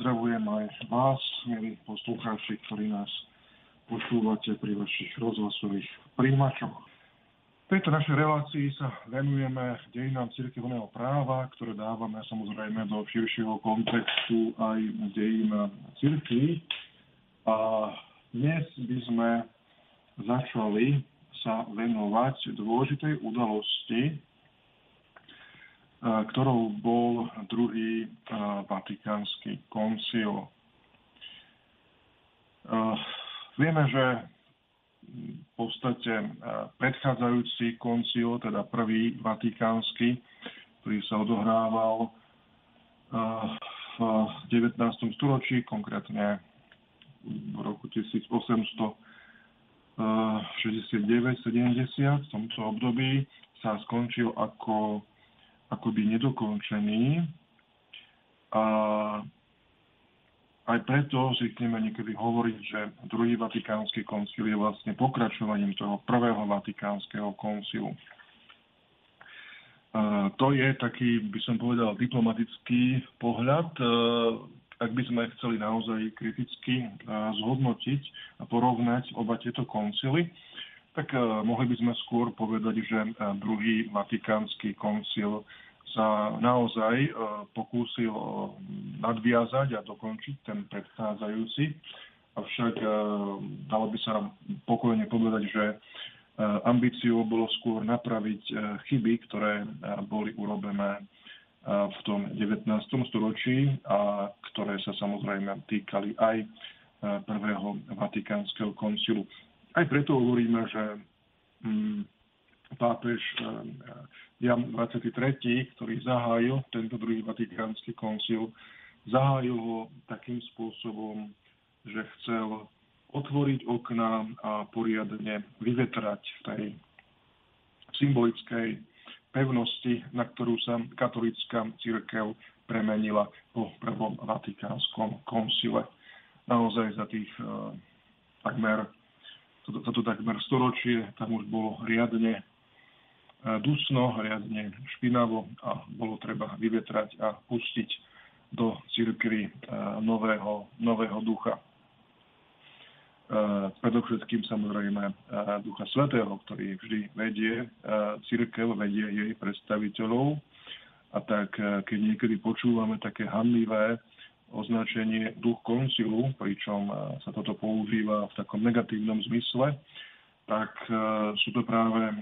pozdravujem aj vás, milí poslucháči, ktorí nás počúvate pri vašich rozhlasových príjimačoch. V tejto našej relácii sa venujeme dejinám cirkevného práva, ktoré dávame samozrejme do širšieho kontextu aj dejín cirkvi. A dnes by sme začali sa venovať dôležitej udalosti, ktorou bol druhý Vatikánsky koncil. Vieme, že v podstate predchádzajúci koncil, teda prvý Vatikánsky, ktorý sa odohrával v 19. storočí, konkrétne v roku 1869-70, v tomto období sa skončil ako akoby nedokončený. A aj preto zvykneme niekedy hovoriť, že druhý vatikánsky koncil je vlastne pokračovaním toho prvého vatikánskeho koncilu. A to je taký, by som povedal, diplomatický pohľad. Ak by sme chceli naozaj kriticky zhodnotiť a porovnať oba tieto koncily, tak mohli by sme skôr povedať, že druhý vatikánsky koncil sa naozaj pokúsil nadviazať a dokončiť ten predchádzajúci. Avšak dalo by sa pokojne povedať, že ambíciou bolo skôr napraviť chyby, ktoré boli urobené v tom 19. storočí a ktoré sa samozrejme týkali aj prvého vatikánskeho koncilu. Aj preto hovoríme, že mm, pápež eh, Jan 23., ktorý zahájil tento druhý vatikánsky koncil, zahájil ho takým spôsobom, že chcel otvoriť okná a poriadne vyvetrať v tej symbolickej pevnosti, na ktorú sa katolická církev premenila po prvom vatikánskom koncile. Naozaj za tých uh, takmer toto, toto takmer storočie, tam už bolo riadne e, dusno, riadne špinavo a bolo treba vyvetrať a pustiť do církvy e, nového, nového ducha. E, predovšetkým samozrejme Ducha Svetého, ktorý vždy vedie církev, vedie jej predstaviteľov. A tak, keď niekedy počúvame také hanlivé označenie duch koncilu, pričom e, sa toto používa v takom negatívnom zmysle, tak e, sú to práve e,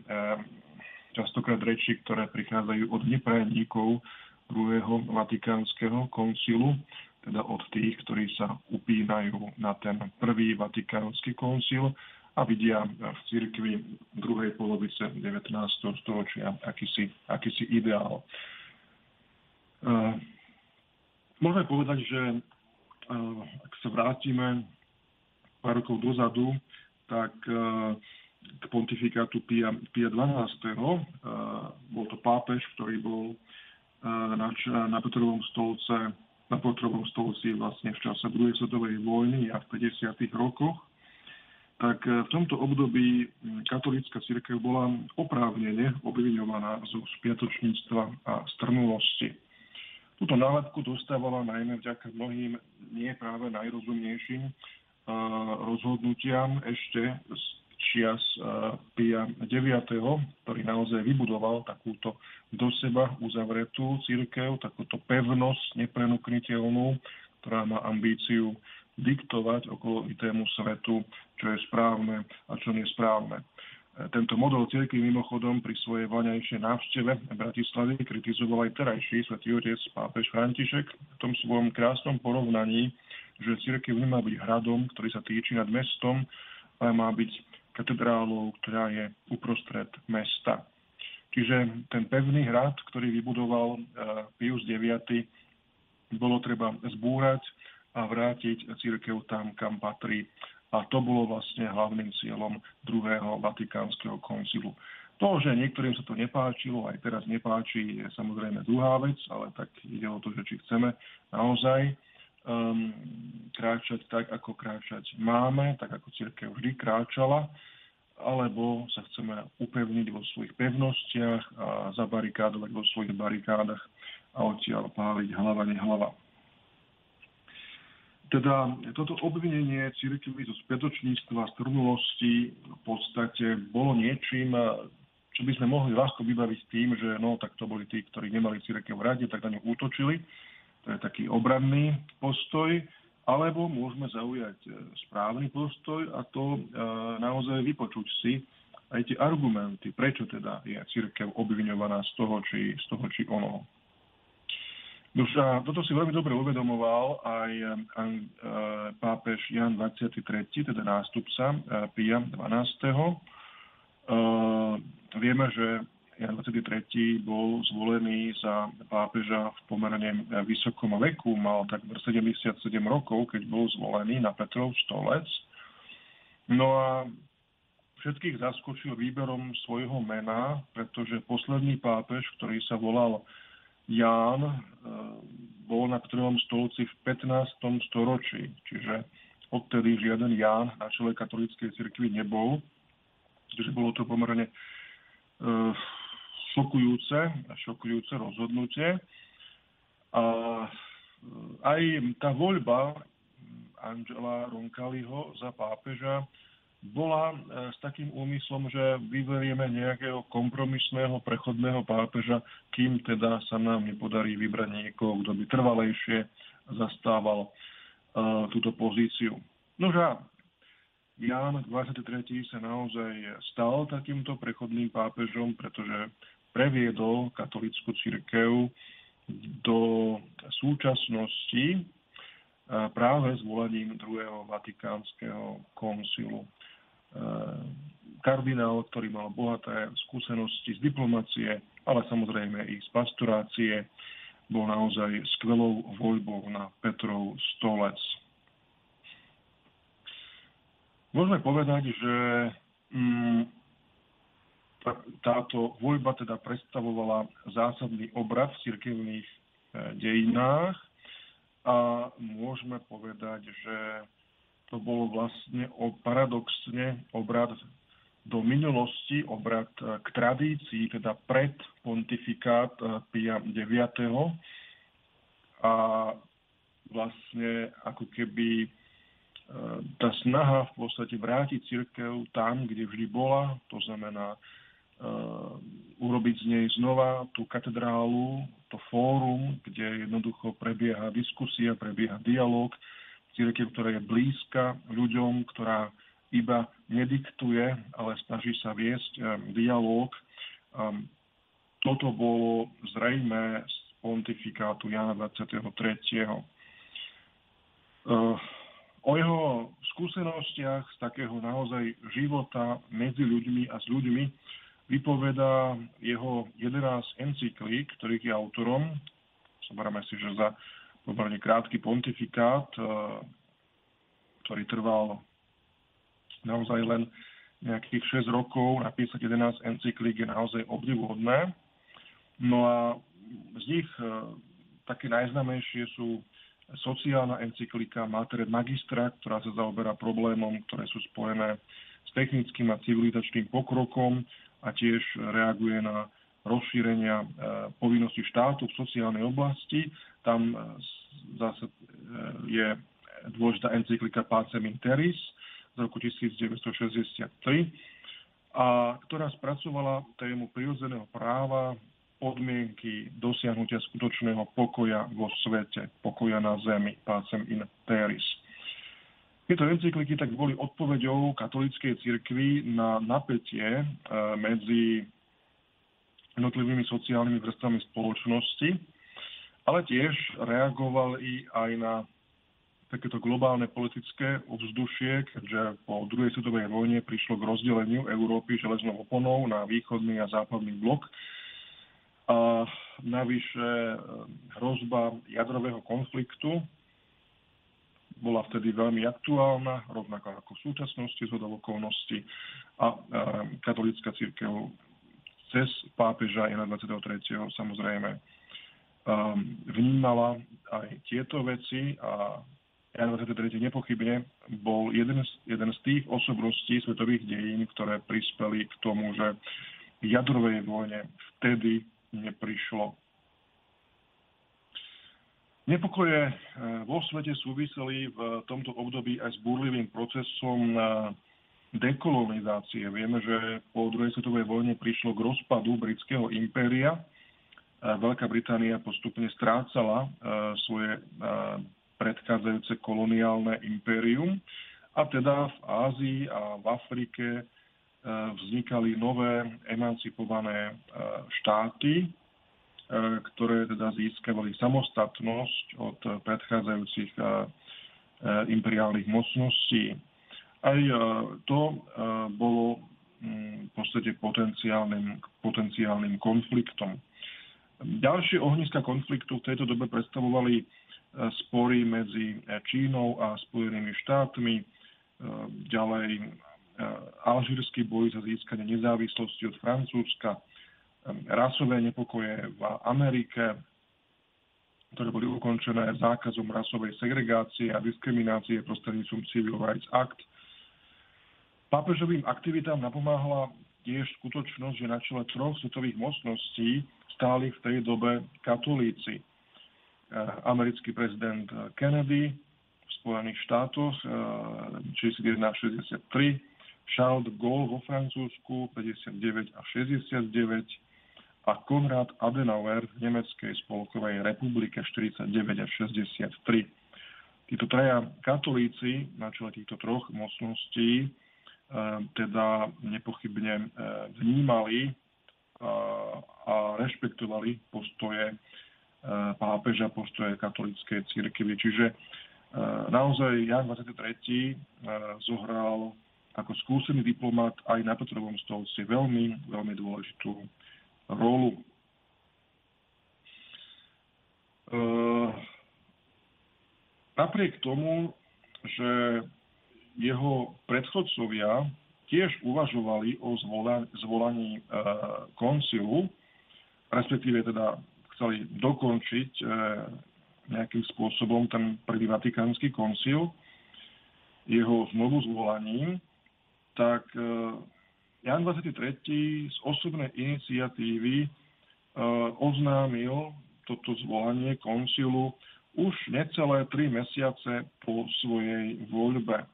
častokrát reči, ktoré prichádzajú od neprajníkov druhého vatikánskeho koncilu, teda od tých, ktorí sa upínajú na ten prvý vatikánsky koncil a vidia v cirkvi druhej polovice 19. storočia akýsi, akýsi ideál. Môžeme povedať, že eh, ak sa vrátime pár rokov dozadu, tak eh, k pontifikátu Pia, Pia 12. Eh, bol to pápež, ktorý bol na, na Petrovom stolce na Petrovom stolci vlastne v čase druhej svetovej vojny a v 50. rokoch, tak v tomto období katolícka církev bola oprávnene obviňovaná zo spiatočníctva a strnulosti. Túto nálepku dostávala najmä vďaka mnohým nie práve najrozumnejším rozhodnutiam ešte z čias Pia IX, ktorý naozaj vybudoval takúto do seba uzavretú církev, takúto pevnosť neprenukniteľnú, ktorá má ambíciu diktovať okolovitému svetu, čo je správne a čo nesprávne. Tento model cirkvi mimochodom pri svojej voňajšej návšteve Bratislavy kritizoval aj terajší svätý otec pápež František v tom svojom krásnom porovnaní, že cirkev nemá byť hradom, ktorý sa týči nad mestom, ale má byť katedrálou, ktorá je uprostred mesta. Čiže ten pevný hrad, ktorý vybudoval eh, Pius IX, bolo treba zbúrať a vrátiť církev tam, kam patrí. A to bolo vlastne hlavným cieľom druhého Vatikánskeho koncilu. To, že niektorým sa to nepáčilo, aj teraz nepáči, je samozrejme druhá vec, ale tak ide o to, že či chceme naozaj um, kráčať tak, ako kráčať máme, tak ako církev vždy kráčala, alebo sa chceme upevniť vo svojich pevnostiach a zabarikádovať vo svojich barikádach a odtiaľ páliť hlava nehlava. Teda toto obvinenie církvy zo spätočníctva, z trnulosti v podstate bolo niečím, čo by sme mohli ľahko vybaviť tým, že no, tak to boli tí, ktorí nemali církev radi, tak na ňu útočili. To je taký obranný postoj. Alebo môžeme zaujať e, správny postoj a to e, naozaj vypočuť si aj tie argumenty, prečo teda je církev obviňovaná z toho, či, z toho, či onoho. Už a toto si veľmi dobre uvedomoval aj e, pápež Jan 23., teda nástupca e, Pia 12. E, vieme, že Jan 23. bol zvolený za pápeža v pomerne vysokom veku, mal takmer 77 rokov, keď bol zvolený na Petrov stolec. No a všetkých zaskočil výberom svojho mena, pretože posledný pápež, ktorý sa volal Ján e, bol na prvom stolci v 15. storočí, čiže odtedy žiaden Ján na čele katolíckej cirkvi nebol, čiže bolo to pomerne e, šokujúce, šokujúce rozhodnutie. A e, aj tá voľba Angela Roncalliho za pápeža bola e, s takým úmyslom, že vyberieme nejakého kompromisného prechodného pápeža, kým teda sa nám nepodarí vybrať niekoho, kto by trvalejšie zastával uh, túto pozíciu. Nože Ján 23. sa naozaj stal takýmto prechodným pápežom, pretože previedol katolickú církev do súčasnosti práve zvolaním druhého vatikánskeho koncilu. Eh, kardinál, ktorý mal bohaté skúsenosti z diplomácie, ale samozrejme i z pastorácie, bol naozaj skvelou voľbou na Petrov stolec. Môžeme povedať, že mm, táto voľba teda predstavovala zásadný obrad v cirkevných eh, dejinách a môžeme povedať, že to bolo vlastne o, paradoxne obrad do minulosti, obrad e, k tradícii, teda pred pontifikát e, Pia IX. A vlastne ako keby e, tá snaha v podstate vrátiť církev tam, kde vždy bola, to znamená urobiť z nej znova tú katedrálu, to fórum, kde jednoducho prebieha diskusia, prebieha dialog, církev, ktorá je blízka ľuďom, ktorá iba nediktuje, ale snaží sa viesť um, dialog. Um, toto bolo zrejme z pontifikátu Jana 23. Uh, o jeho skúsenostiach z takého naozaj života medzi ľuďmi a s ľuďmi vypoveda jeho 11 encyklík, ktorých je autorom. Zoberieme si, že za pomerne krátky pontifikát, eh, ktorý trval naozaj len nejakých 6 rokov, napísať 11 encyklík je naozaj obdivuhodné. No a z nich eh, také najznamejšie sú sociálna encyklika Mater Magistra, ktorá sa zaoberá problémom, ktoré sú spojené s technickým a civilizačným pokrokom a tiež reaguje na rozšírenia eh, povinností štátu v sociálnej oblasti. Tam zase e, je dôležitá encyklika Pacem Interis z roku 1963, a ktorá spracovala tému prirodzeného práva, podmienky dosiahnutia skutočného pokoja vo svete, pokoja na zemi, Pacem Interis. Tieto encykliky tak boli odpoveďou katolíckej cirkvi na napätie e, medzi jednotlivými sociálnymi vrstvami spoločnosti, ale tiež reagoval i aj na takéto globálne politické ovzdušie, keďže po druhej svetovej vojne prišlo k rozdeleniu Európy železnou oponou na východný a západný blok. A navyše e, hrozba jadrového konfliktu bola vtedy veľmi aktuálna, rovnako ako v súčasnosti z okolností. A e, katolická církev cez pápeža Jana 23. samozrejme vnímala aj tieto veci a Jan 23. nepochybne bol jeden z, jeden z tých osobností svetových dejín, ktoré prispeli k tomu, že jadrovej vojne vtedy neprišlo. Nepokoje vo svete súviseli v tomto období aj s búrlivým procesom dekolonizácie. Vieme, že po druhej svetovej vojne prišlo k rozpadu britského impéria. Veľká Británia postupne strácala svoje predchádzajúce koloniálne impérium a teda v Ázii a v Afrike vznikali nové emancipované štáty, ktoré teda získavali samostatnosť od predchádzajúcich imperiálnych mocností. Aj e, to e, bolo mm, v podstate potenciálnym, potenciálnym konfliktom. Ďalšie ohniska konfliktu v tejto dobe predstavovali e, spory medzi Čínou a Spojenými štátmi, ďalej alžírsky boj za získanie nezávislosti od Francúzska, rasové nepokoje v Amerike, ktoré boli ukončené zákazom rasovej segregácie a diskriminácie prostredníctvom Civil Rights Act – Pápežovým aktivitám napomáhala tiež skutočnosť, že na čele troch svetových mocností stáli v tej dobe katolíci. Eh, americký prezident Kennedy v Spojených štátoch 61-63, eh, Charles de Gaulle vo Francúzsku 59 a 69 a Konrad Adenauer v Nemeckej spolkovej republike 49 a 63. Títo traja katolíci na čele týchto troch mocností Ehm, teda nepochybne vnímali a rešpektovali postoje ehm, pápeža, postoje katolíckej církvy. Čiže naozaj Jan 23. zohral ako skúsený diplomat aj na Petrovom stolci veľmi, veľmi dôležitú rolu. Napriek tomu, že jeho predchodcovia tiež uvažovali o zvolaní e, koncilu, respektíve teda chceli dokončiť e, nejakým spôsobom ten prvý vatikánsky koncil, jeho znovu zvolaním, tak e, Jan 23. z osobnej iniciatívy oznámil toto zvolanie koncilu už necelé tri mesiace po svojej voľbe.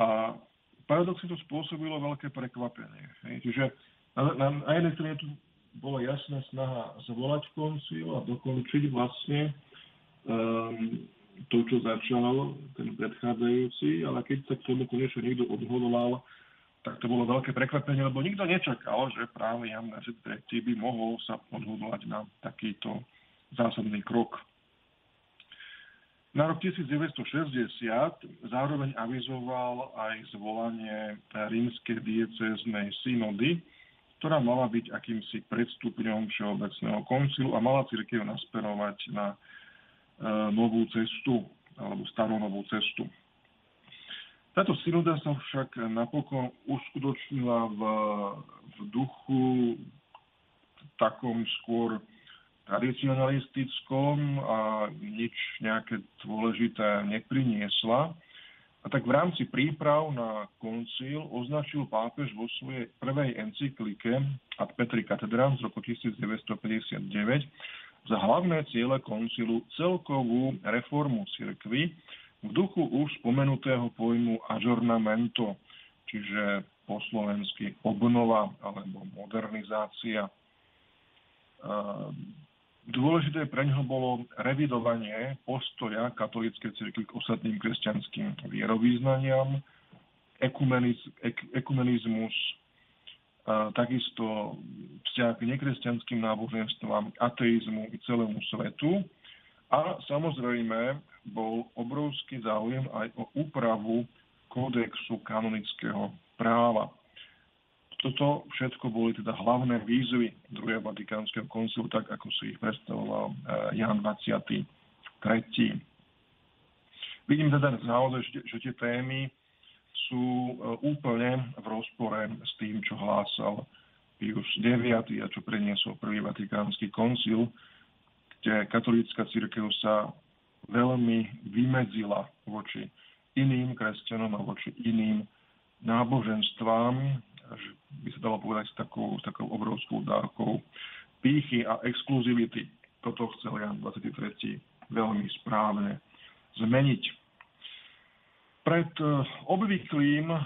A paradoxne to spôsobilo veľké prekvapenie. Hej. Čiže na, na, na jednej strane tu bola jasná snaha zvolať koncil a dokončiť vlastne um, to, čo začal ten predchádzajúci, ale keď sa k tomu konečne niekto odhodlal, tak to bolo veľké prekvapenie, lebo nikto nečakal, že práve Jan III by mohol sa odhodlať na takýto zásadný krok. Na rok 1960 zároveň avizoval aj zvolanie rímskej diecéznej synody, ktorá mala byť akýmsi predstupňom Všeobecného koncilu a mala církev nasperovať na e, novú cestu alebo staronovú cestu. Táto synoda sa však napokon uskutočnila v, v duchu takom skôr tradicionalistickom a nič nejaké dôležité nepriniesla. A tak v rámci príprav na koncil označil pápež vo svojej prvej encyklike Ad Petri Catedra z roku 1959 za hlavné ciele koncilu celkovú reformu cirkvy v duchu už spomenutého pojmu ažornamento, čiže po slovensky obnova alebo modernizácia Dôležité pre ňoho bolo revidovanie postoja katolíckej cirkvi k ostatným kresťanským vierovýznaniam, ekumeniz, ek, ekumenizmus, takisto vzťah k nekresťanským náboženstvám, ateizmu i celému svetu. A samozrejme bol obrovský záujem aj o úpravu kódexu kanonického práva. Toto všetko boli teda hlavné výzvy druhého Vatikánskeho koncilu, tak ako si ich predstavoval eh, Jan 23. Vidím teda naozaj, že, tie témy sú eh, úplne v rozpore s tým, čo hlásal Pius IX a čo preniesol prvý Vatikánsky koncil, kde katolícka církev sa veľmi vymedzila voči iným kresťanom a voči iným náboženstvám, že by sa dalo povedať s takou, s takou obrovskou dávkou pýchy a exkluzivity. Toto chcel Jan 23. veľmi správne zmeniť. Pred e, obvyklým e,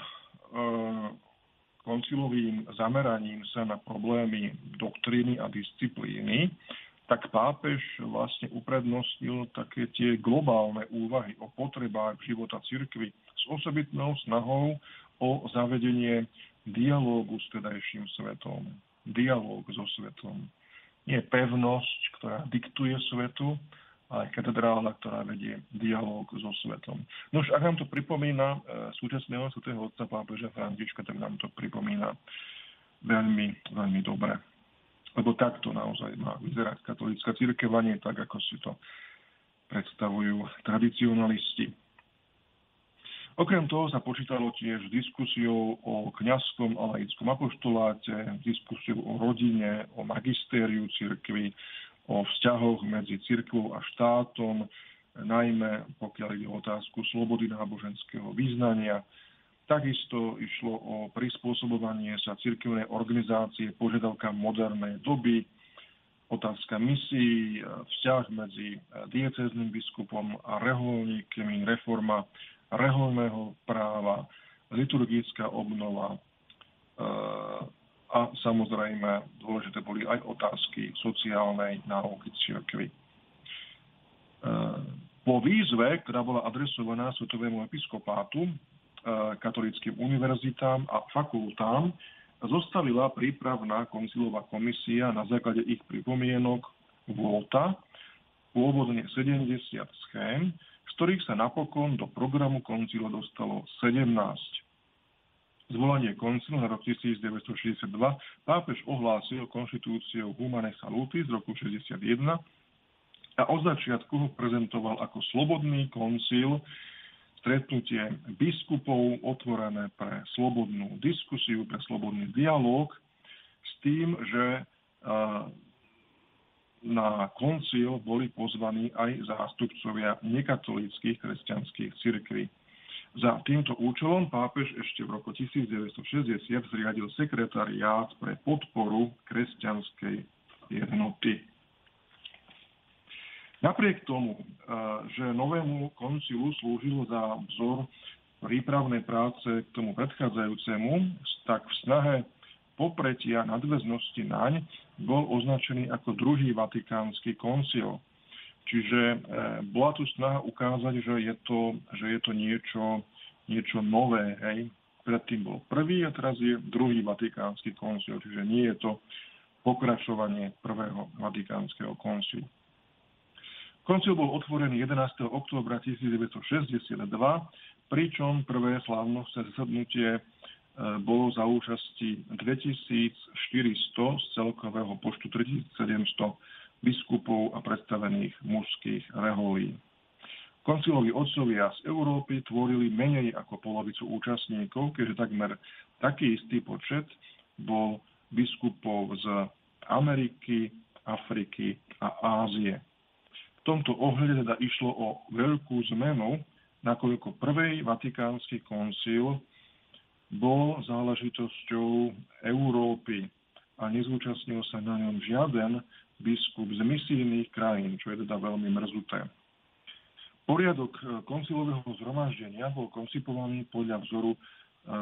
koncilovým zameraním sa na problémy doktríny a disciplíny, tak pápež vlastne uprednostnil také tie globálne úvahy o potrebách života cirkvy s osobitnou snahou o zavedenie dialógu s tedajším svetom. Dialóg so svetom. Nie pevnosť, ktorá diktuje svetu, ale katedrála, ktorá vedie dialóg so svetom. No už ak nám to pripomína e, súčasného svetého otca pápeža Františka, tak nám to pripomína veľmi, veľmi dobre. Lebo takto naozaj má vyzerať katolická církev, nie tak, ako si to predstavujú tradicionalisti. Okrem toho sa počítalo tiež diskusiou o kňazskom a laickom apoštoláte, diskusiou o rodine, o magistériu cirkvy, o vzťahoch medzi cirkvou a štátom, najmä pokiaľ ide o otázku slobody náboženského význania. Takisto išlo o prispôsobovanie sa cirkevnej organizácie požiadavkám modernej doby, otázka misií, vzťah medzi diecézným biskupom a reholníkmi, reforma reholného práva, liturgická obnova eh, a samozrejme dôležité boli aj otázky sociálnej náuky cirkvy. Eh, po výzve, ktorá bola adresovaná Svetovému episkopátu, eh, katolickým univerzitám a fakultám, zostavila prípravná koncilová komisia na základe ich pripomienok VOTA, pôvodne 70 schém, z ktorých sa napokon do programu koncilu dostalo 17. Zvolanie koncilu na rok 1962 pápež ohlásil konštitúciou Humane Saluti z roku 61 a od začiatku ho prezentoval ako slobodný koncil, stretnutie biskupov otvorené pre slobodnú diskusiu, pre slobodný dialog, s tým, že na koncil boli pozvaní aj zástupcovia nekatolíckých kresťanských cirkví. Za týmto účelom pápež ešte v roku 1960 zriadil sekretariát pre podporu kresťanskej jednoty. Napriek tomu, eh, že novému koncilu slúžilo za vzor prípravnej práce k tomu predchádzajúcemu, tak v snahe popretia nadväznosti naň bol označený ako druhý vatikánsky koncil. Čiže e, bola tu snaha ukázať, že je to, že je to niečo, niečo nové. Hej. Predtým bol prvý a teraz je druhý vatikánsky koncil, čiže nie je to pokračovanie prvého vatikánskeho koncilu. Koncil bol otvorený 11. októbra 1962, pričom prvé slávnostné zasadnutie bolo za účasti 2400 z celkového počtu 3700 biskupov a predstavených mužských reholí. Konciloví otcovia z Európy tvorili menej ako polovicu účastníkov, keďže takmer taký istý počet bol biskupov z Ameriky, Afriky a Ázie. V tomto ohľade teda išlo o veľkú zmenu, nakoľko prvý vatikánsky koncil bol záležitosťou Európy a nezúčastnil sa na ňom žiaden biskup z misijných krajín, čo je teda veľmi mrzuté. Poriadok eh, koncilového zhromaždenia bol koncipovaný podľa vzoru eh,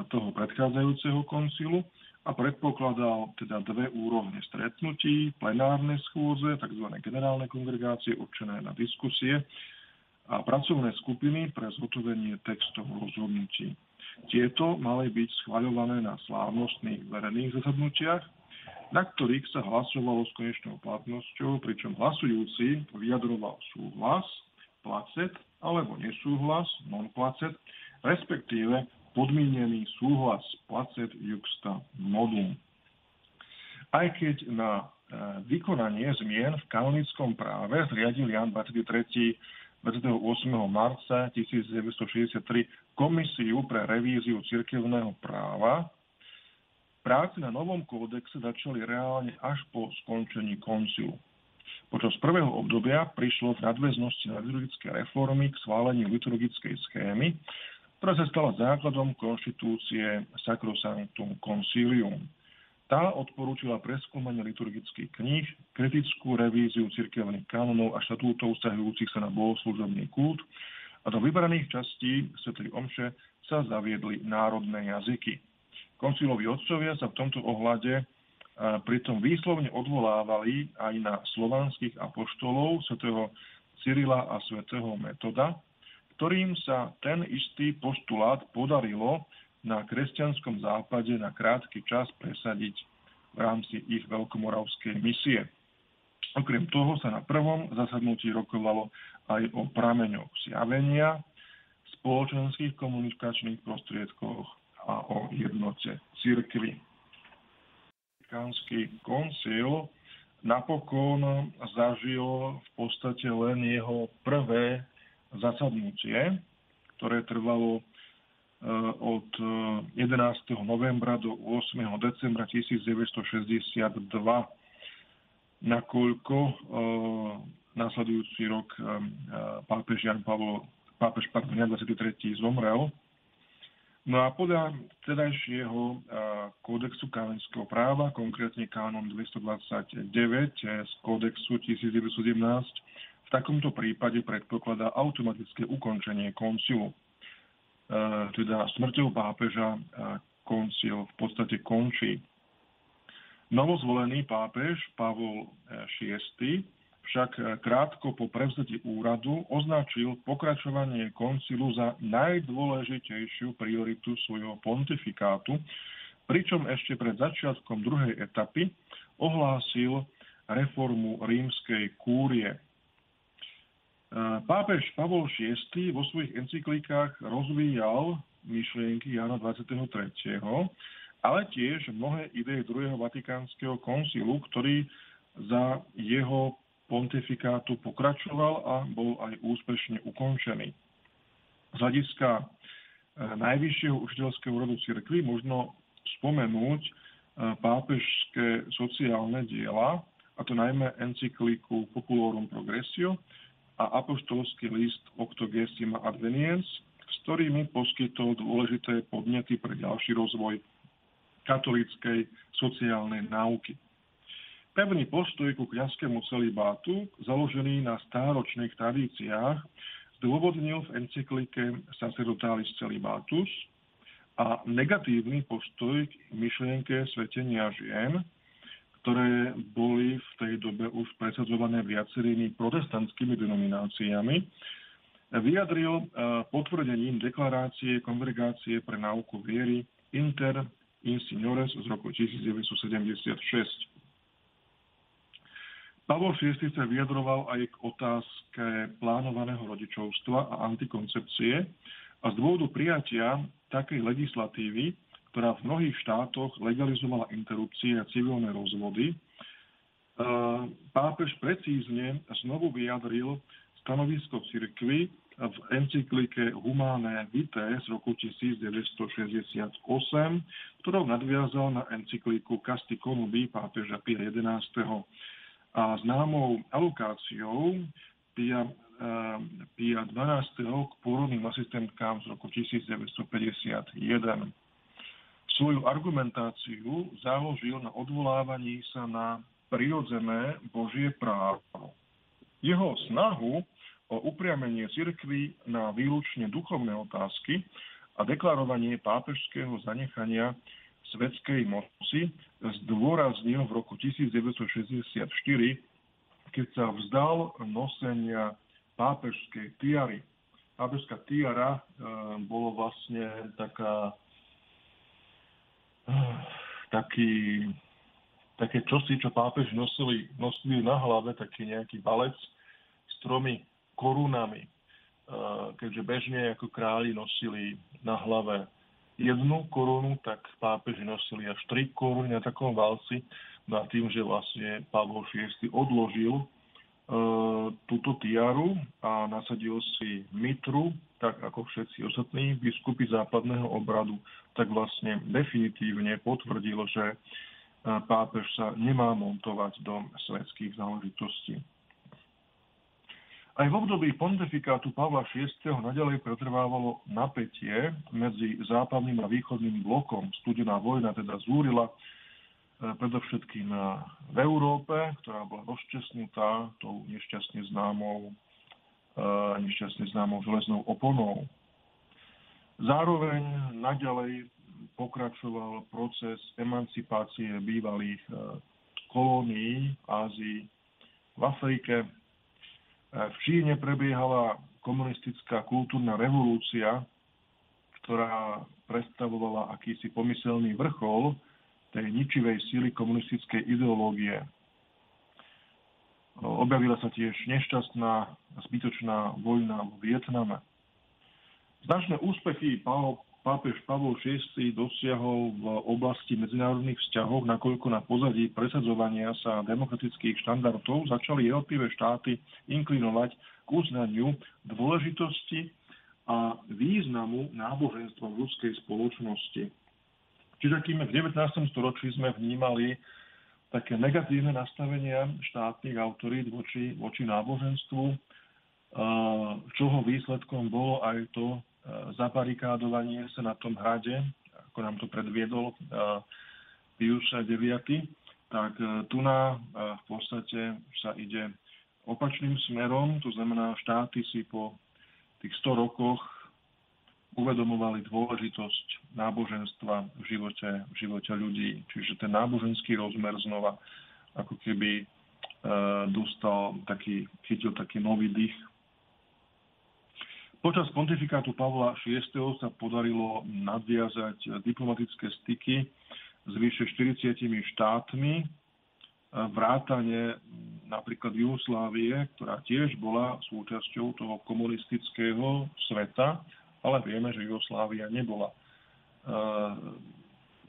toho predchádzajúceho koncilu a predpokladal teda dve úrovne stretnutí, plenárne schôze, tzv. generálne kongregácie určené na diskusie a pracovné skupiny pre zhotovenie textov rozhodnutí. Tieto mali byť schvaľované na slávnostných verejných zasadnutiach, na ktorých sa hlasovalo s konečnou platnosťou, pričom hlasujúci vyjadroval súhlas, placet alebo nesúhlas, non-placet, respektíve podmienený súhlas placet juxta modum. Aj keď na e, vykonanie zmien v kanonickom práve zriadil Jan 23. 28. marca 1963 komisiu pre revíziu cirkevného práva. Práce na novom kódexe začali reálne až po skončení koncilu. Počas prvého obdobia prišlo v nadväznosti na liturgické reformy k schváleniu liturgickej schémy, ktorá sa stala základom konštitúcie Sacrosanctum Concilium. Tá odporúčila preskúmanie liturgických kníh, kritickú revíziu cirkevných kanonov a štatútov vzťahujúcich sa na bohoslužobný kult a do vybraných častí Sv. Omše sa zaviedli národné jazyky. Koncilovi otcovia sa v tomto ohľade pritom výslovne odvolávali aj na slovanských apoštolov svätého Cyrila a svätého Metoda, ktorým sa ten istý postulát podarilo na kresťanskom západe na krátky čas presadiť v rámci ich veľkomoravskej misie. Okrem toho sa na prvom zasadnutí rokovalo aj o prameňoch zjavenia, spoločenských komunikačných prostriedkoch a o jednote církvy. Vatikánsky koncil napokon zažil v podstate len jeho prvé zasadnutie, ktoré trvalo od 11. Eh, novembra do 8. decembra 1962, nakoľko eh, nasledujúci rok pápež Jan Pavel, pápež pardon, Jan 23. zomrel. No a podľa tedajšieho kódexu kanonického práva, konkrétne kánon 229 z kódexu 1917, v takomto prípade predpokladá automatické ukončenie koncilu. E, teda smrťou pápeža e, koncil v podstate končí. Novozvolený pápež Pavol VI e, však krátko po prevzetí úradu označil pokračovanie koncilu za najdôležitejšiu prioritu svojho pontifikátu, pričom ešte pred začiatkom druhej etapy ohlásil reformu rímskej kúrie. Pápež Pavol VI vo svojich encyklíkach rozvíjal myšlienky Jana 23., ale tiež mnohé ideje druhého vatikánskeho koncilu, ktorý za jeho pontifikátu pokračoval a bol aj úspešne ukončený. Z hľadiska e, najvyššieho učiteľského úradu cirkvi možno spomenúť e, pápežské sociálne diela, a to najmä encykliku Populorum Progressio, a apoštolský list Octogesima Adveniens, s ktorými poskytol dôležité podnety pre ďalší rozvoj katolíckej sociálnej náuky. Pevný postoj ku kniazskému celibátu, založený na stáročných tradíciách, zdôvodnil v encyklike Sacerdotalis Celibatus a negatívny postoj k myšlienke svetenia žien, ktoré boli v tej dobe už presadzované viacerými protestantskými denomináciami, vyjadril e, potvrdením deklarácie Kongregácie pre náuku viery Inter Insignores z roku 1976. Pavol VI sa vyjadroval aj k otázke plánovaného rodičovstva a antikoncepcie a z dôvodu prijatia takej legislatívy ktorá v mnohých štátoch legalizovala interrupcie a civilné rozvody, e, pápež precízne znovu vyjadril stanovisko cirkvy v encyklike Humane Vitae z roku 1968, ktorou nadviazal na encykliku Casti Conubi pápeža Pia XI. A známou alokáciou Pia, uh, Pia XII. k porodným asistentkám z roku 1951 svoju argumentáciu založil na odvolávaní sa na prirodzené Božie právo. Jeho snahu o upriamenie cirkvy na výlučne duchovné otázky a deklarovanie pápežského zanechania svetskej moci zdôraznil v roku 1964, keď sa vzdal nosenia pápežskej tiary. Pápežská tiara e, bolo vlastne taká taký, také čosi, čo pápež nosili, nosili na hlave, taký nejaký balec s tromi korunami. Keďže bežne ako králi nosili na hlave jednu korunu, tak pápeži nosili až tri koruny na takom valci. No a tým, že vlastne Pavol VI odložil E, túto tiaru a nasadil si mitru, tak ako všetci ostatní biskupy západného obradu, tak vlastne definitívne potvrdilo, že e, pápež sa nemá montovať do svetských záležitostí. Aj v období pontifikátu Pavla VI. nadalej pretrvávalo napätie medzi západným a východným blokom. Studená vojna teda zúrila predovšetkým v Európe, ktorá bola rozčesnutá tou nešťastne známou, nešťastne známou železnou oponou. Zároveň naďalej pokračoval proces emancipácie bývalých kolónií Ázii v Afrike. V Číne prebiehala komunistická kultúrna revolúcia, ktorá predstavovala akýsi pomyselný vrchol tej ničivej síly komunistickej ideológie. Objavila sa tiež nešťastná a zbytočná vojna v Vietname. Značné úspechy pápež Pavol VI dosiahol v oblasti medzinárodných vzťahov, nakoľko na pozadí presadzovania sa demokratických štandardov začali jednotlivé štáty inklinovať k uznaniu dôležitosti a významu náboženstva v ľudskej spoločnosti. Čiže kým v 19. storočí sme vnímali také negatívne nastavenia štátnych autorít voči, voči náboženstvu, čoho výsledkom bolo aj to zabarikádovanie sa na tom hrade, ako nám to predviedol Pius IX, tak tu na v podstate sa ide opačným smerom, to znamená štáty si po tých 100 rokoch uvedomovali dôležitosť náboženstva v živote, v živote ľudí. Čiže ten náboženský rozmer znova ako keby e, dostal taký, chytil taký nový dých. Počas pontifikátu Pavla VI. sa podarilo nadviazať diplomatické styky s vyše 40 štátmi, vrátane napríklad Jugoslávie, ktorá tiež bola súčasťou toho komunistického sveta, ale vieme, že Jugoslávia nebola uh,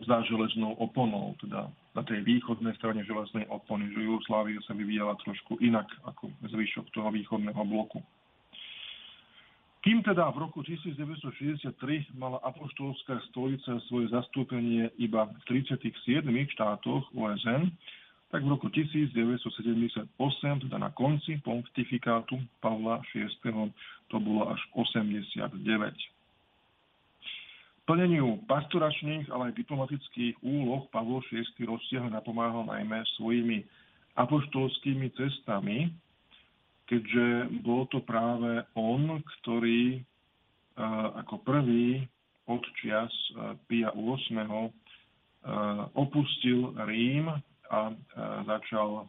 za železnou oponou, teda na tej východnej strane železnej opony, že Jugoslávia sa vyvíjala trošku inak ako zvyšok toho východného bloku. Kým teda v roku 1963 mala apoštolská stolica svoje zastúpenie iba v 37 štátoch OSN, tak v roku 1978, teda na konci pontifikátu Pavla VI, to bolo až 89. Plneniu pastoračných, ale aj diplomatických úloh Pavol VI rozsiahle napomáhal najmä svojimi apoštolskými cestami, keďže bol to práve on, ktorý ako prvý od čias Pia VIII opustil Rím a začal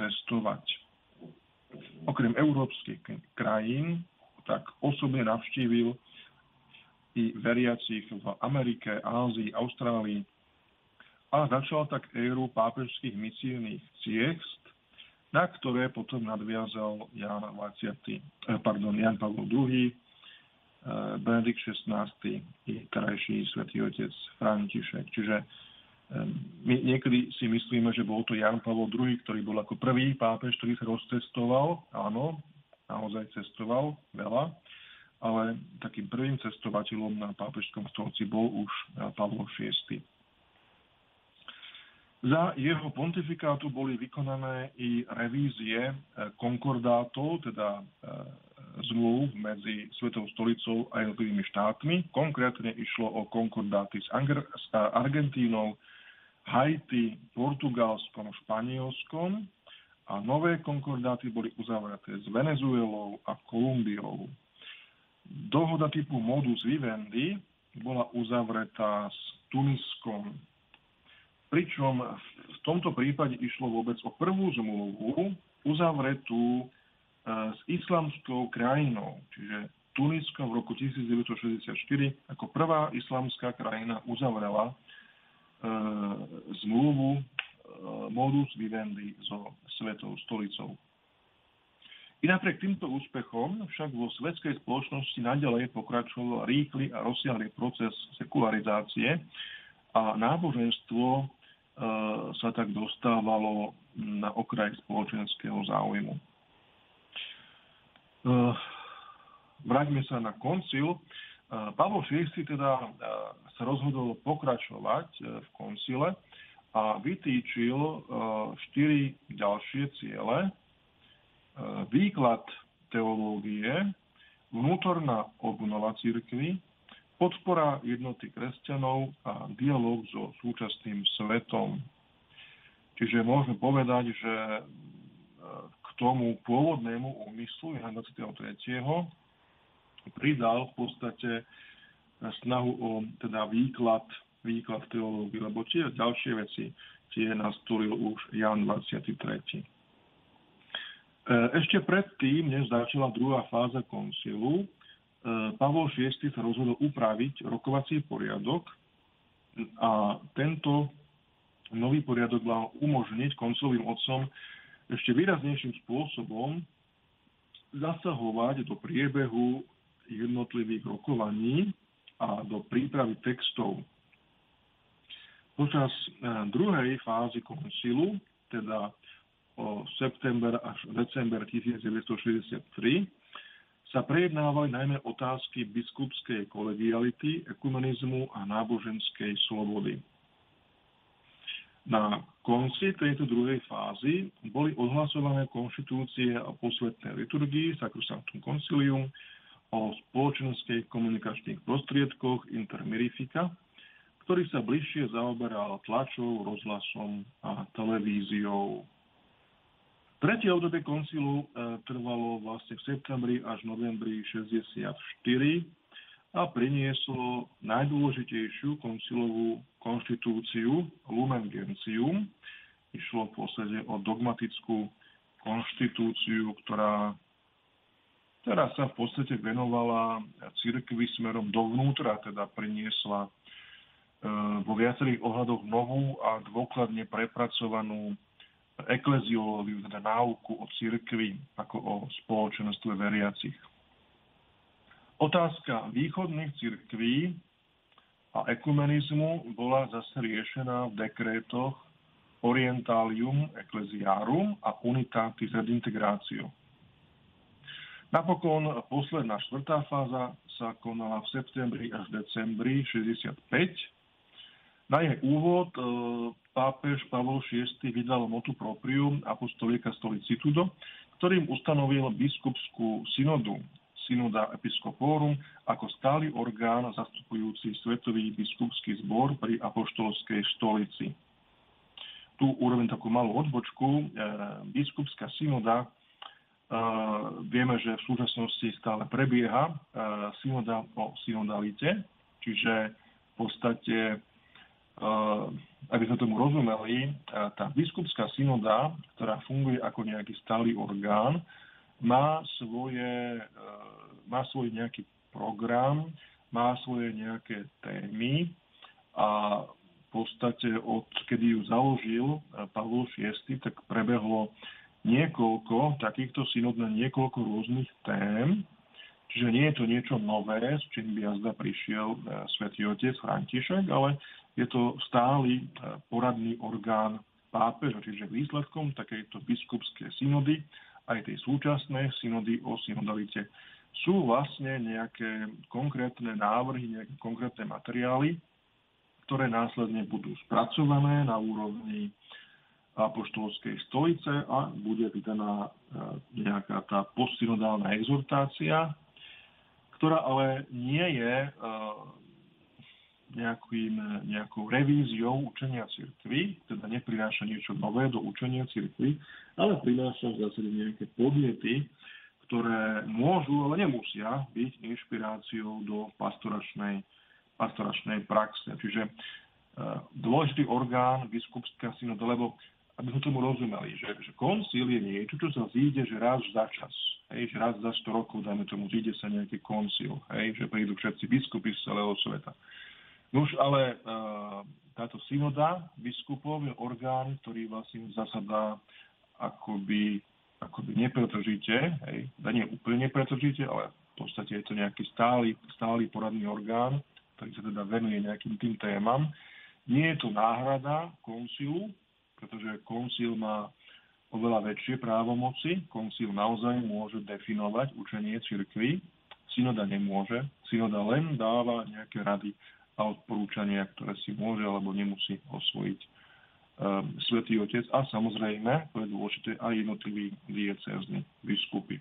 cestovať. Okrem európskych krajín tak osobne navštívil i veriacich v Amerike, Ázii, Austrálii a začal tak éru pápežských misijných ciest, na ktoré potom nadviazal Jan, 20, eh, pardon, Jan Pavel II, eh, Benedikt XVI i krajší svätý otec František. Čiže my niekedy si myslíme, že bol to Jan Pavel II, ktorý bol ako prvý pápež, ktorý sa rozcestoval. Áno, naozaj cestoval veľa, ale takým prvým cestovateľom na pápežskom stolci bol už Pavlo VI. Za jeho pontifikátu boli vykonané i revízie e, konkordátov, teda e, zmluv medzi Svetou stolicou a jednotlivými štátmi. Konkrétne išlo o konkordáty s Argentínou, Haiti, Portugalskom, Španielskom a nové konkordáty boli uzavreté s Venezuelou a Kolumbiou. Dohoda typu modus vivendi bola uzavretá s Tuniskom. Pričom v tomto prípade išlo vôbec o prvú zmluvu uzavretú e, s islamskou krajinou, čiže Tunisko v roku 1964 ako prvá islamská krajina uzavrela E, zmluvu e, modus vivendi so svetou stolicou. I napriek týmto úspechom však vo svetskej spoločnosti nadalej pokračoval rýchly a rozsiahlý proces sekularizácie a náboženstvo sa tak dostávalo na okraj spoločenského záujmu. E, vráťme sa na koncil. Pavol VI teda sa rozhodol pokračovať v koncile a vytýčil štyri ďalšie ciele. Výklad teológie, vnútorná obnova církvy, podpora jednoty kresťanov a dialog so súčasným svetom. Čiže môžeme povedať, že k tomu pôvodnému úmyslu Jana 23. pridal v podstate snahu o teda výklad, výklad teológie, lebo tie ďalšie veci tie nastolil už Jan 23. E, ešte predtým, než začala druhá fáza koncilu, e, Pavol VI sa rozhodol upraviť rokovací poriadok a tento nový poriadok mal umožniť koncilovým otcom ešte výraznejším spôsobom zasahovať do priebehu jednotlivých rokovaní a do prípravy textov. Počas e, druhej fázy koncilu, teda september až december 1963 sa prejednávali najmä otázky biskupskej kolegiality, ekumenizmu a náboženskej slobody. Na konci tejto druhej fázy boli odhlasované konštitúcie a posvetné liturgii Sacrosanctum Concilium o spoločenskej komunikačných prostriedkoch Intermirifica, ktorý sa bližšie zaoberal tlačou, rozhlasom a televíziou. Tretie obdobie koncilu e, trvalo vlastne v septembri až novembri 64 a prinieslo najdôležitejšiu koncilovú konštitúciu Lumen Gentium. Išlo v podstate o dogmatickú konštitúciu, ktorá ktorá sa v podstate venovala cirkvi smerom dovnútra, teda priniesla e, vo viacerých ohľadoch novú a dôkladne prepracovanú ekleziológiu, teda náuku o cirkvi ako o spoločenstve veriacich. Otázka východných cirkví a ekumenizmu bola zase riešená v dekrétoch Orientalium Ecclesiarum a Unitatis ad Integratio. Napokon posledná štvrtá fáza sa konala v septembri až decembri 65 na jej úvod e, pápež Pavol VI vydal motu proprium apostolika stolicitudo, ktorým ustanovil biskupskú synodu, synoda episkoporum, ako stály orgán zastupujúci Svetový biskupský zbor pri apoštolskej stolici. Tu urobím takú malú odbočku. E, biskupská synoda e, vieme, že v súčasnosti stále prebieha synoda o synodalite, čiže v podstate aby sme tomu rozumeli, tá biskupská synoda, ktorá funguje ako nejaký stály orgán, má, svoje, e, má svoj nejaký program, má svoje nejaké témy a v podstate od kedy ju založil Pavol VI, tak prebehlo niekoľko takýchto synod na niekoľko rôznych tém. Čiže nie je to niečo nové, s čím by jazda prišiel svätý otec František, ale je to stály e, poradný orgán pápeža, čiže výsledkom takejto biskupskej synody, aj tej súčasnej synody o synodalite, sú vlastne nejaké konkrétne návrhy, nejaké konkrétne materiály, ktoré následne budú spracované na úrovni apoštolskej stolice a bude vydaná e, nejaká tá postsynodálna exhortácia, ktorá ale nie je e, nejakým, nejakou revíziou učenia cirkvy, teda neprináša niečo nové do učenia cirkvy, ale prináša v zásade nejaké podnety, ktoré môžu, ale nemusia byť inšpiráciou do pastoračnej, pastoračnej praxe. Čiže e, dôležitý orgán biskupská synoda, lebo aby sme tomu rozumeli, že, že koncil je niečo, čo sa zíde, že raz za čas. Hej, že raz za 100 rokov, dajme tomu, zíde sa nejaký koncil, hej, že prídu všetci biskupy z celého sveta. Už ale uh, táto synoda biskupov je orgán, ktorý vlastne zasadá akoby, akoby nepretržite, hej, nie úplne nepretržite, ale v podstate je to nejaký stály, stály poradný orgán, ktorý sa teda venuje nejakým tým témam. Nie je to náhrada koncilu, pretože koncil má oveľa väčšie právomoci. Koncil naozaj môže definovať učenie cirkvy, synoda nemôže. Synoda len dáva nejaké rady a odporúčania, ktoré si môže alebo nemusí osvojiť um, Svetý Otec a samozrejme, to je dôležité, aj jednotliví diecézni biskupy.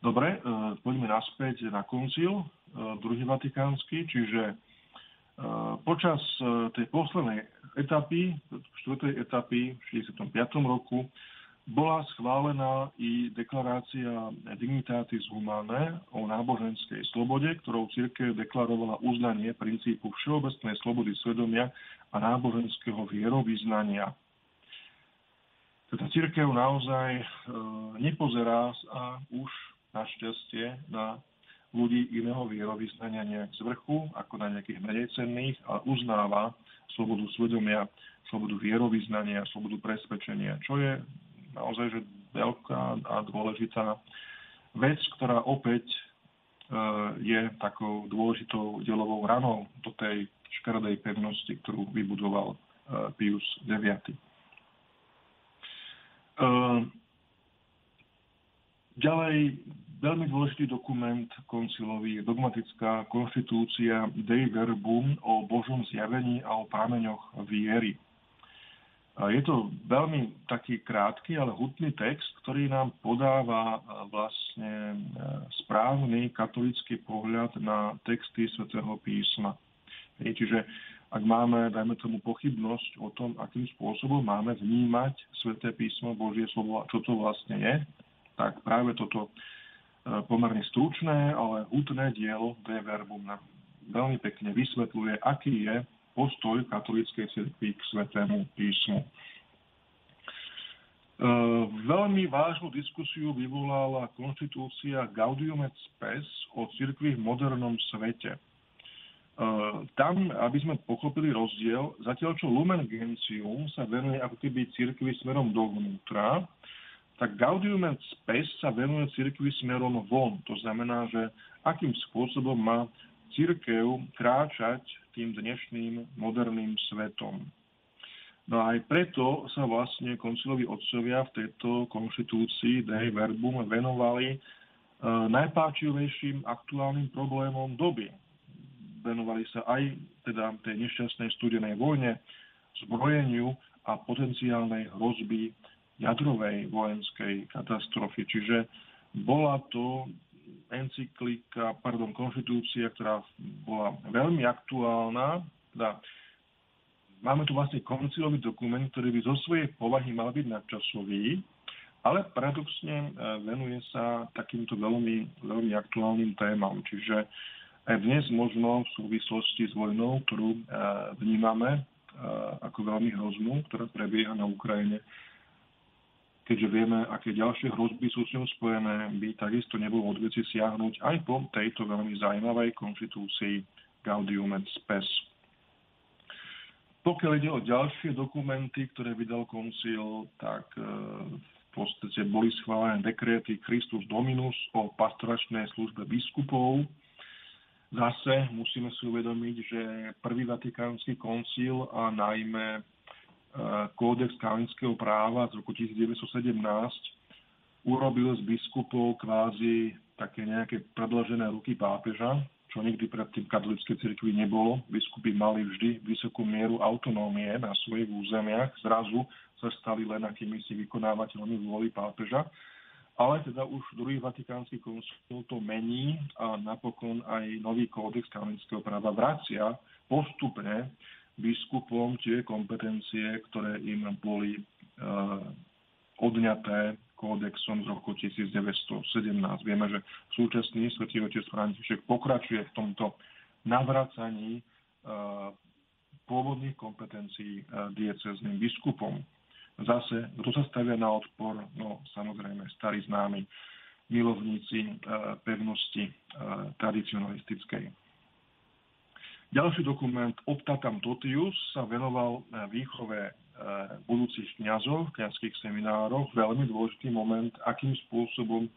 Dobre, uh, poďme naspäť na koncil, uh, druhý vatikánsky, čiže počas tej poslednej etapy, štvrtej etapy v 65. roku bola schválená i deklarácia Dignitatis Humanae o náboženskej slobode, ktorou církev deklarovala uznanie princípu všeobecnej slobody svedomia a náboženského vierovýznania. Teda církev naozaj e, nepozerá sa už našťastie na ľudí iného vierovýznania nejak z vrchu, ako na nejakých menej cenných, ale uznáva slobodu svedomia, slobodu vierovýznania, slobodu presvedčenia, čo je naozaj že veľká a dôležitá vec, ktorá opäť e, je takou dôležitou delovou ranou do tej škaredej pevnosti, ktorú vybudoval e, Pius IX. Ehm, ďalej, veľmi dôležitý dokument koncilový je dogmatická konštitúcia Dei Verbum o Božom zjavení a o prámeňoch viery. Je to veľmi taký krátky, ale hutný text, ktorý nám podáva e, vlastne e, správny katolický pohľad na texty svätého písma. Čiže ak máme, dajme tomu, pochybnosť o tom, akým spôsobom máme vnímať Sveté písmo, Božie slovo čo to vlastne je, tak práve toto e, pomerne stručné, ale hutné dielo De Verbum nám veľmi pekne vysvetľuje, aký je postoj katolíckej cirkvi k Svetému písmu. E, veľmi vážnu diskusiu vyvolala konštitúcia Gaudium et Spes o cirkvi v modernom svete. Eh, tam, aby sme pochopili rozdiel, zatiaľ čo Lumen Gentium sa venuje ako keby cirkvi smerom dovnútra, tak Gaudium et Spes sa venuje cirkvi smerom von. To znamená, že akým spôsobom má církev kráčať tým dnešným moderným svetom. No a aj preto sa vlastne koncilovi otcovia v tejto konštitúcii Dei Verbum venovali e, najpáčivejším aktuálnym problémom doby venovali sa aj teda tej nešťastnej studenej vojne, zbrojeniu a potenciálnej hrozby jadrovej vojenskej katastrofy. Čiže bola to encyklika, pardon, konštitúcia, ktorá bola veľmi aktuálna. Teda máme tu vlastne koncilový dokument, ktorý by zo svojej povahy mal byť nadčasový, ale paradoxne e, venuje sa takýmto veľmi, veľmi aktuálnym témam. Čiže aj dnes možno v súvislosti s vojnou, ktorú e, vnímame e, ako veľmi hroznú, ktorá prebieha na Ukrajine, keďže vieme, aké ďalšie hrozby sú s ňou spojené, by takisto nebolo odveci siahnuť aj po tejto veľmi zaujímavej konštitúcii Gaudium et Spes. Pokiaľ ide o ďalšie dokumenty, ktoré vydal koncil, tak e, v podstate boli schválené dekréty Christus Dominus o pastoračnej službe biskupov, Zase musíme si uvedomiť, že prvý vatikánsky koncil a najmä kódex kanonického práva z roku 1917 urobil z biskupov kvázi také nejaké predložené ruky pápeža, čo nikdy predtým katolíckej cirkvi nebolo. Biskupy mali vždy vysokú mieru autonómie na svojich územiach, zrazu sa stali len akými si vykonávateľmi vôli pápeža ale teda už druhý vatikánsky konsul to mení a napokon aj nový kódex kanonického práva vracia postupne biskupom tie kompetencie, ktoré im boli e, odňaté kódexom z roku 1917. Vieme, že súčasný svätý otec František pokračuje v tomto navracaní e, pôvodných kompetencií e, diecezným biskupom. Zase, kto sa stavia na odpor? No, samozrejme, starí známi milovníci pevnosti tradicionalistickej. Ďalší dokument Optatam Totius sa venoval e, výchove budúcich kňazov v kňazských seminároch. Veľmi dôležitý moment, akým spôsobom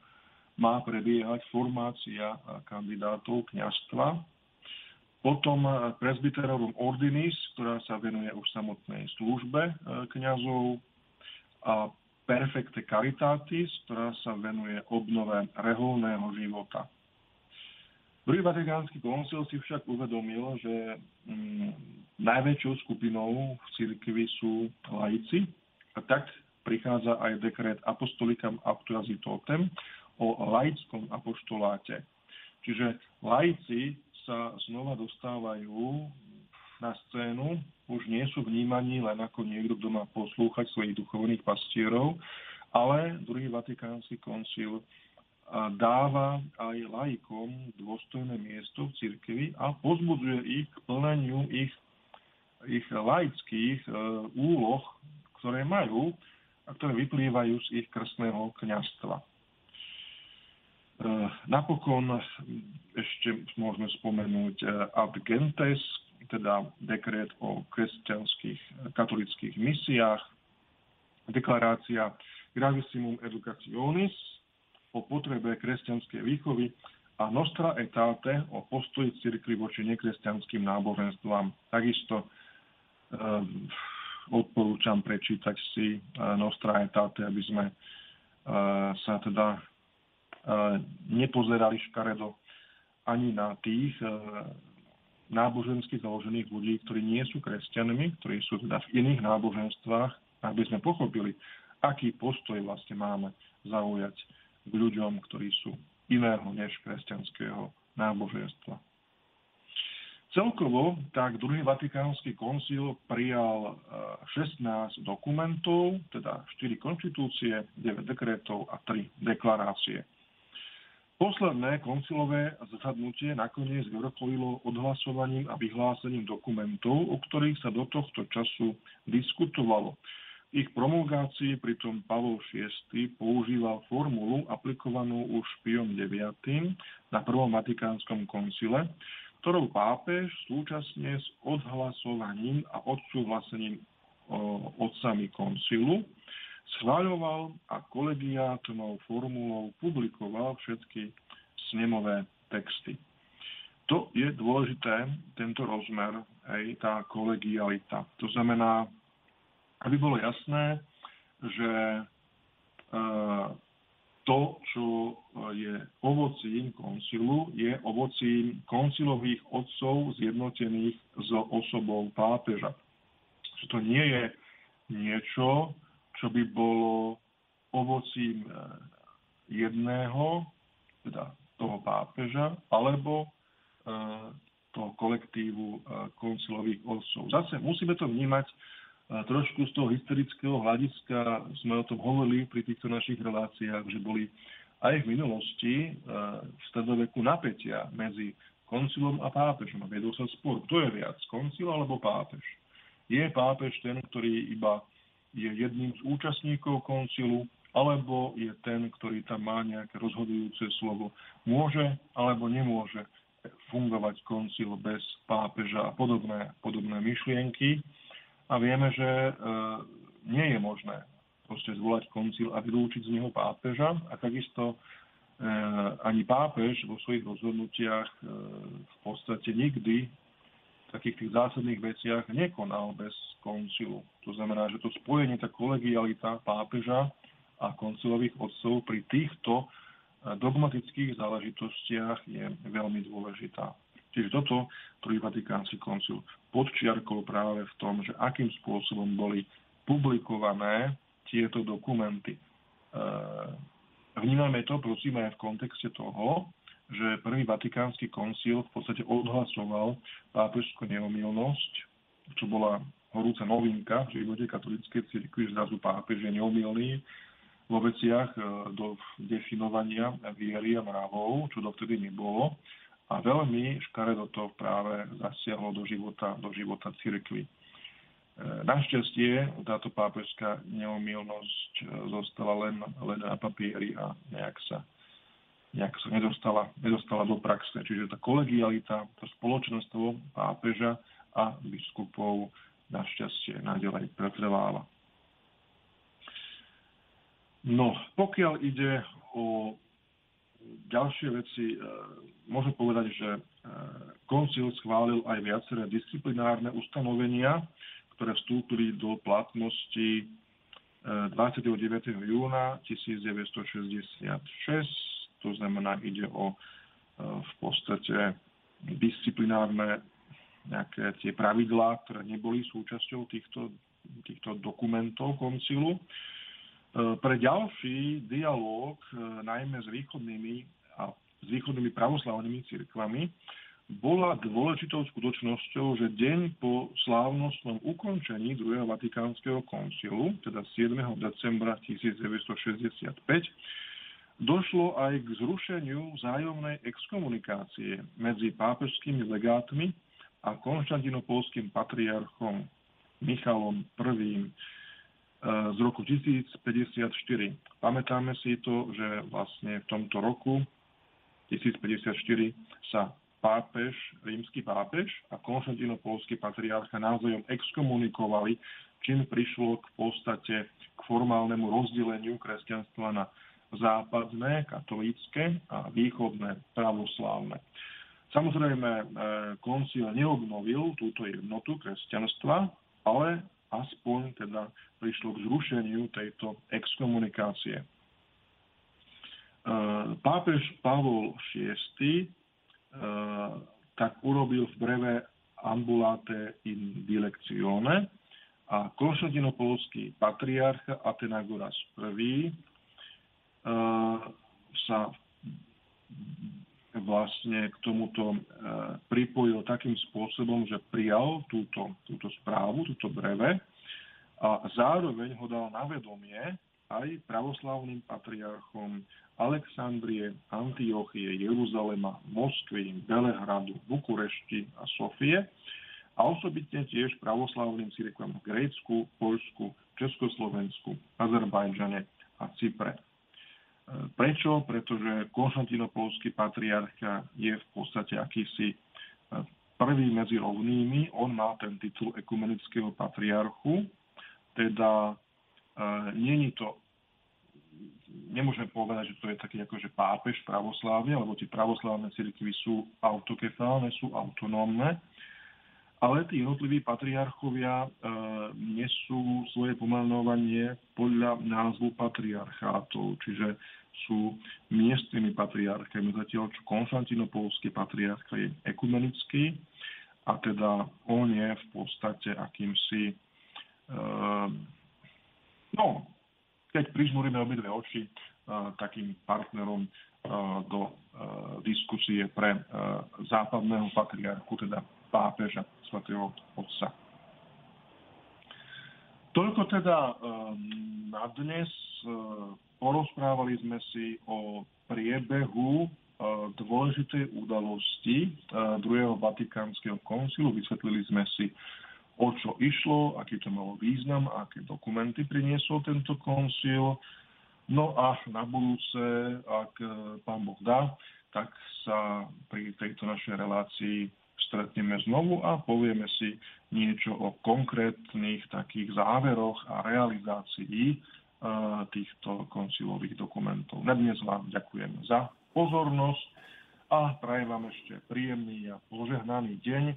má prebiehať formácia kandidátov kňazstva. Potom presbyterorum ordinis, ktorá sa venuje už samotnej službe kňazov a Perfecte Caritatis, ktorá sa venuje obnove reholného života. Druhý vatikánsky koncil si však uvedomil, že mm, najväčšou skupinou v cirkvi sú laici a tak prichádza aj dekret Apostolikam Actuazitotem o laickom apoštoláte. Čiže laici sa znova dostávajú na scénu, už nie sú vnímaní len ako niekto, kto má poslúchať svojich duchovných pastierov, ale druhý Vatikánsky koncil dáva aj laikom dôstojné miesto v cirkvi a pozbudzuje ich k plneniu ich, ich laických e, úloh, ktoré majú a ktoré vyplývajú z ich krstného kniazstva. E, napokon ešte môžeme spomenúť e, Ad Gentes, teda dekret o kresťanských katolických misiách, deklarácia Gravissimum Educationis o potrebe kresťanskej výchovy a Nostra etate o postoji cirkvi voči nekresťanským náboženstvám. Takisto um, odporúčam prečítať si uh, Nostra etate, aby sme uh, sa teda uh, nepozerali škaredo ani na tých uh, nábožensky založených ľudí, ktorí nie sú kresťanmi, ktorí sú teda v iných náboženstvách, aby sme pochopili, aký postoj vlastne máme zaujať k ľuďom, ktorí sú iného než kresťanského náboženstva. Celkovo tak druhý Vatikánsky koncil prijal 16 e, dokumentov, teda 4 konštitúcie, 9 dekretov a 3 deklarácie. Posledné koncilové zasadnutie nakoniec vrcholilo odhlasovaním a vyhlásením dokumentov, o ktorých sa do tohto času diskutovalo ich promulgácii pritom Pavol VI používal formulu aplikovanú už Piom IX na prvom Vatikánskom koncile, ktorou pápež súčasne s odhlasovaním a odsúhlasením otcami koncilu schváľoval a kolegiátnou formulou publikoval všetky snemové texty. To je dôležité, tento rozmer, aj tá kolegialita. To znamená, aby bolo jasné, že e, to, čo je ovocím koncilu, je ovocím koncilových otcov zjednotených s osobou pápeža. Že to nie je niečo, čo by bolo ovocím e, jedného, teda toho pápeža, alebo e, toho kolektívu koncilových otcov. Zase musíme to vnímať trošku z toho historického hľadiska sme o tom hovorili pri týchto našich reláciách, že boli aj v minulosti e, v stredoveku napätia medzi koncilom a pápežom. Viedol sa spor, kto je viac, koncil alebo pápež. Je pápež ten, ktorý iba je jedným z účastníkov koncilu, alebo je ten, ktorý tam má nejaké rozhodujúce slovo. Môže alebo nemôže fungovať koncil bez pápeža a podobné, podobné myšlienky a vieme, že e, nie je možné proste zvolať koncil a vylúčiť z neho pápeža a takisto e, ani pápež vo svojich rozhodnutiach e, v podstate nikdy v takých tých zásadných veciach nekonal bez koncilu. To znamená, že to spojenie, tá kolegialita pápeža a koncilových odcov pri týchto dogmatických záležitostiach je veľmi dôležitá. Čiže toto prvý Vatikánsky koncil podčiarkol práve v tom, že akým spôsobom boli publikované tieto dokumenty. E, vnímame to, prosím, aj v kontexte toho, že prvý Vatikánsky koncil v podstate odhlasoval pápežskú neomilnosť, čo bola horúca novinka v živote katolíckej cirkvi, že zrazu pápež je neomilný vo veciach e, do definovania viery a mravov, čo dovtedy nebolo a veľmi škaredo to práve zasiahlo do života, do života cirkvy. E, našťastie táto pápežská neomilnosť e, zostala len, len na papieri a nejak sa, nejak sa nedostala, nedostala do praxe. Čiže tá kolegialita, to spoločenstvo pápeža a biskupov našťastie naďalej pretrváva. No, pokiaľ ide o ďalšie veci, e, môžem povedať, že e, koncil schválil aj viaceré disciplinárne ustanovenia, ktoré vstúpili do platnosti 29. E, júna 1966. To znamená, ide o v podstate disciplinárne nejaké tie pravidlá, ktoré neboli súčasťou týchto, týchto dokumentov koncilu. Pre ďalší dialog, najmä s východnými a s východnými pravoslavnými cirkvami, bola dôležitou skutočnosťou, že deň po slávnostnom ukončení druhého Vatikánskeho koncilu, teda 7. decembra 1965, došlo aj k zrušeniu vzájomnej exkomunikácie medzi pápežskými legátmi a konštantinopolským patriarchom Michalom I z roku 1054. Pamätáme si to, že vlastne v tomto roku 1054 sa pápež, rímsky pápež a konštantinopolský patriarcha navzájom exkomunikovali, čím prišlo k podstate k formálnemu rozdeleniu kresťanstva na západné, katolícke a východné pravoslávne. Samozrejme, e, koncil neobnovil túto jednotu kresťanstva, ale aspoň teda prišlo k zrušeniu tejto exkomunikácie. E, pápež Pavol VI e, tak urobil v breve Ambulate in Dilectione a konštantinopolský patriarcha Atenagoras I e, sa vlastne k tomuto e, pripojil takým spôsobom, že prijal túto, túto správu, túto breve a zároveň ho dal na vedomie aj pravoslavným patriarchom Alexandrie, Antiochie, Jeruzalema, Moskvy, Belehradu, Bukurešti a Sofie a osobitne tiež pravoslavným cirkvám v Grécku, Poľsku, Československu, Azerbajdžane a Cypre. Prečo? Pretože konštantinopolský patriarcha je v podstate akýsi e, prvý medzi rovnými. On má ten titul ekumenického patriarchu, teda e, není to nemôžeme povedať, že to je taký akože pápež pravoslávne, lebo tie pravoslávne cirkvy sú autokefálne, sú autonómne ale tí jednotliví patriarchovia e, nesú svoje pomenovanie podľa názvu patriarchátov, čiže sú miestnymi patriarchami, zatiaľ čo konštantinopolský patriarcha je ekumenický a teda on je v podstate akýmsi, e, no, keď prižmuríme obidve oči, e, takým partnerom e, do e, diskusie pre e, západného patriarchu, teda pápeža svätého Otca. Toľko teda ehm, na dnes. Ehm, porozprávali sme si o priebehu ehm, dôležitej udalosti druhého Vatikánskeho koncilu. Vysvetlili sme si, o čo išlo, aký to malo význam, aké dokumenty priniesol tento koncil. No a na budúce, ak pán Boh dá, tak sa pri tejto našej relácii stretneme znovu a povieme si niečo o konkrétnych takých záveroch a realizácii e, týchto koncilových dokumentov. Na dnes vám ďakujem za pozornosť a prajem vám ešte príjemný a požehnaný deň e,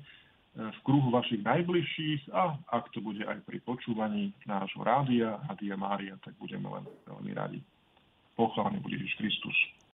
v kruhu vašich najbližších a ak to bude aj pri počúvaní nášho rádia, Rádia Mária, tak budeme len veľmi radi. Pochválený bude Ježiš Kristus.